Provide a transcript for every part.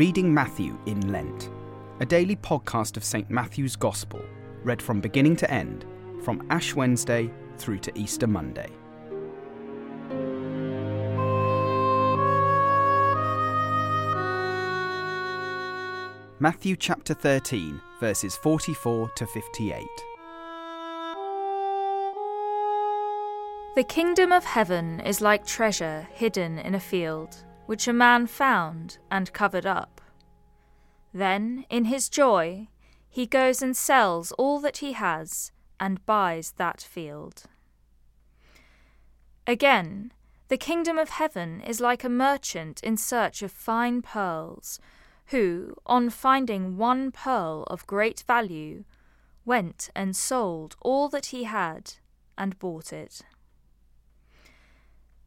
Matthew in Lent, a daily podcast of St. Matthew's Gospel, read from beginning to end, from Ash Wednesday through to Easter Monday. Matthew chapter 13, verses 44 to 58. The kingdom of heaven is like treasure hidden in a field, which a man found and covered up. Then, in his joy, he goes and sells all that he has and buys that field. Again, the kingdom of heaven is like a merchant in search of fine pearls who, on finding one pearl of great value, went and sold all that he had and bought it.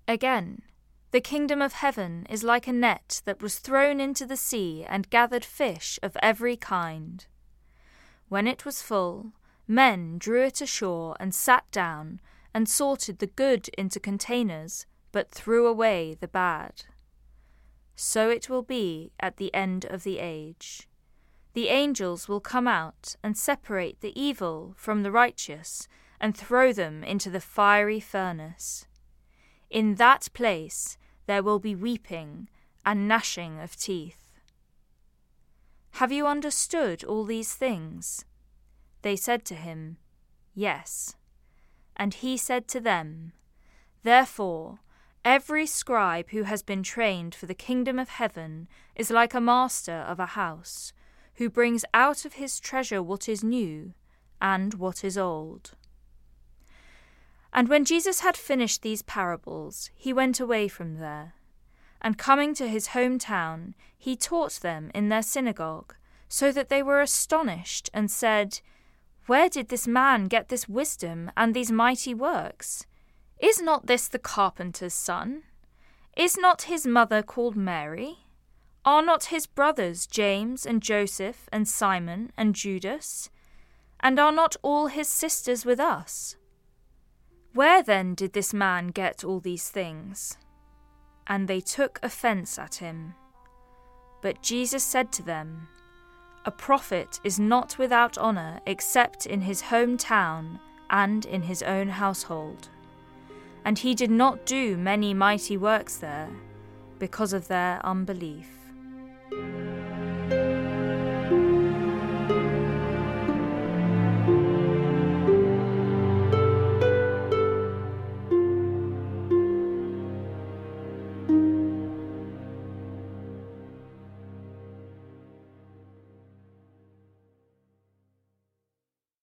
Again, the kingdom of heaven is like a net that was thrown into the sea and gathered fish of every kind. When it was full, men drew it ashore and sat down and sorted the good into containers, but threw away the bad so it will be at the end of the age. The angels will come out and separate the evil from the righteous and throw them into the fiery furnace. In that place there will be weeping and gnashing of teeth. Have you understood all these things? They said to him, Yes. And he said to them, Therefore, Every scribe who has been trained for the kingdom of heaven is like a master of a house, who brings out of his treasure what is new and what is old. And when Jesus had finished these parables, he went away from there. And coming to his home town, he taught them in their synagogue, so that they were astonished and said, Where did this man get this wisdom and these mighty works? Is not this the carpenter's son? Is not his mother called Mary? Are not his brothers James and Joseph and Simon and Judas? And are not all his sisters with us? Where then did this man get all these things? And they took offence at him. But Jesus said to them, A prophet is not without honour except in his hometown and in his own household and he did not do many mighty works there because of their unbelief.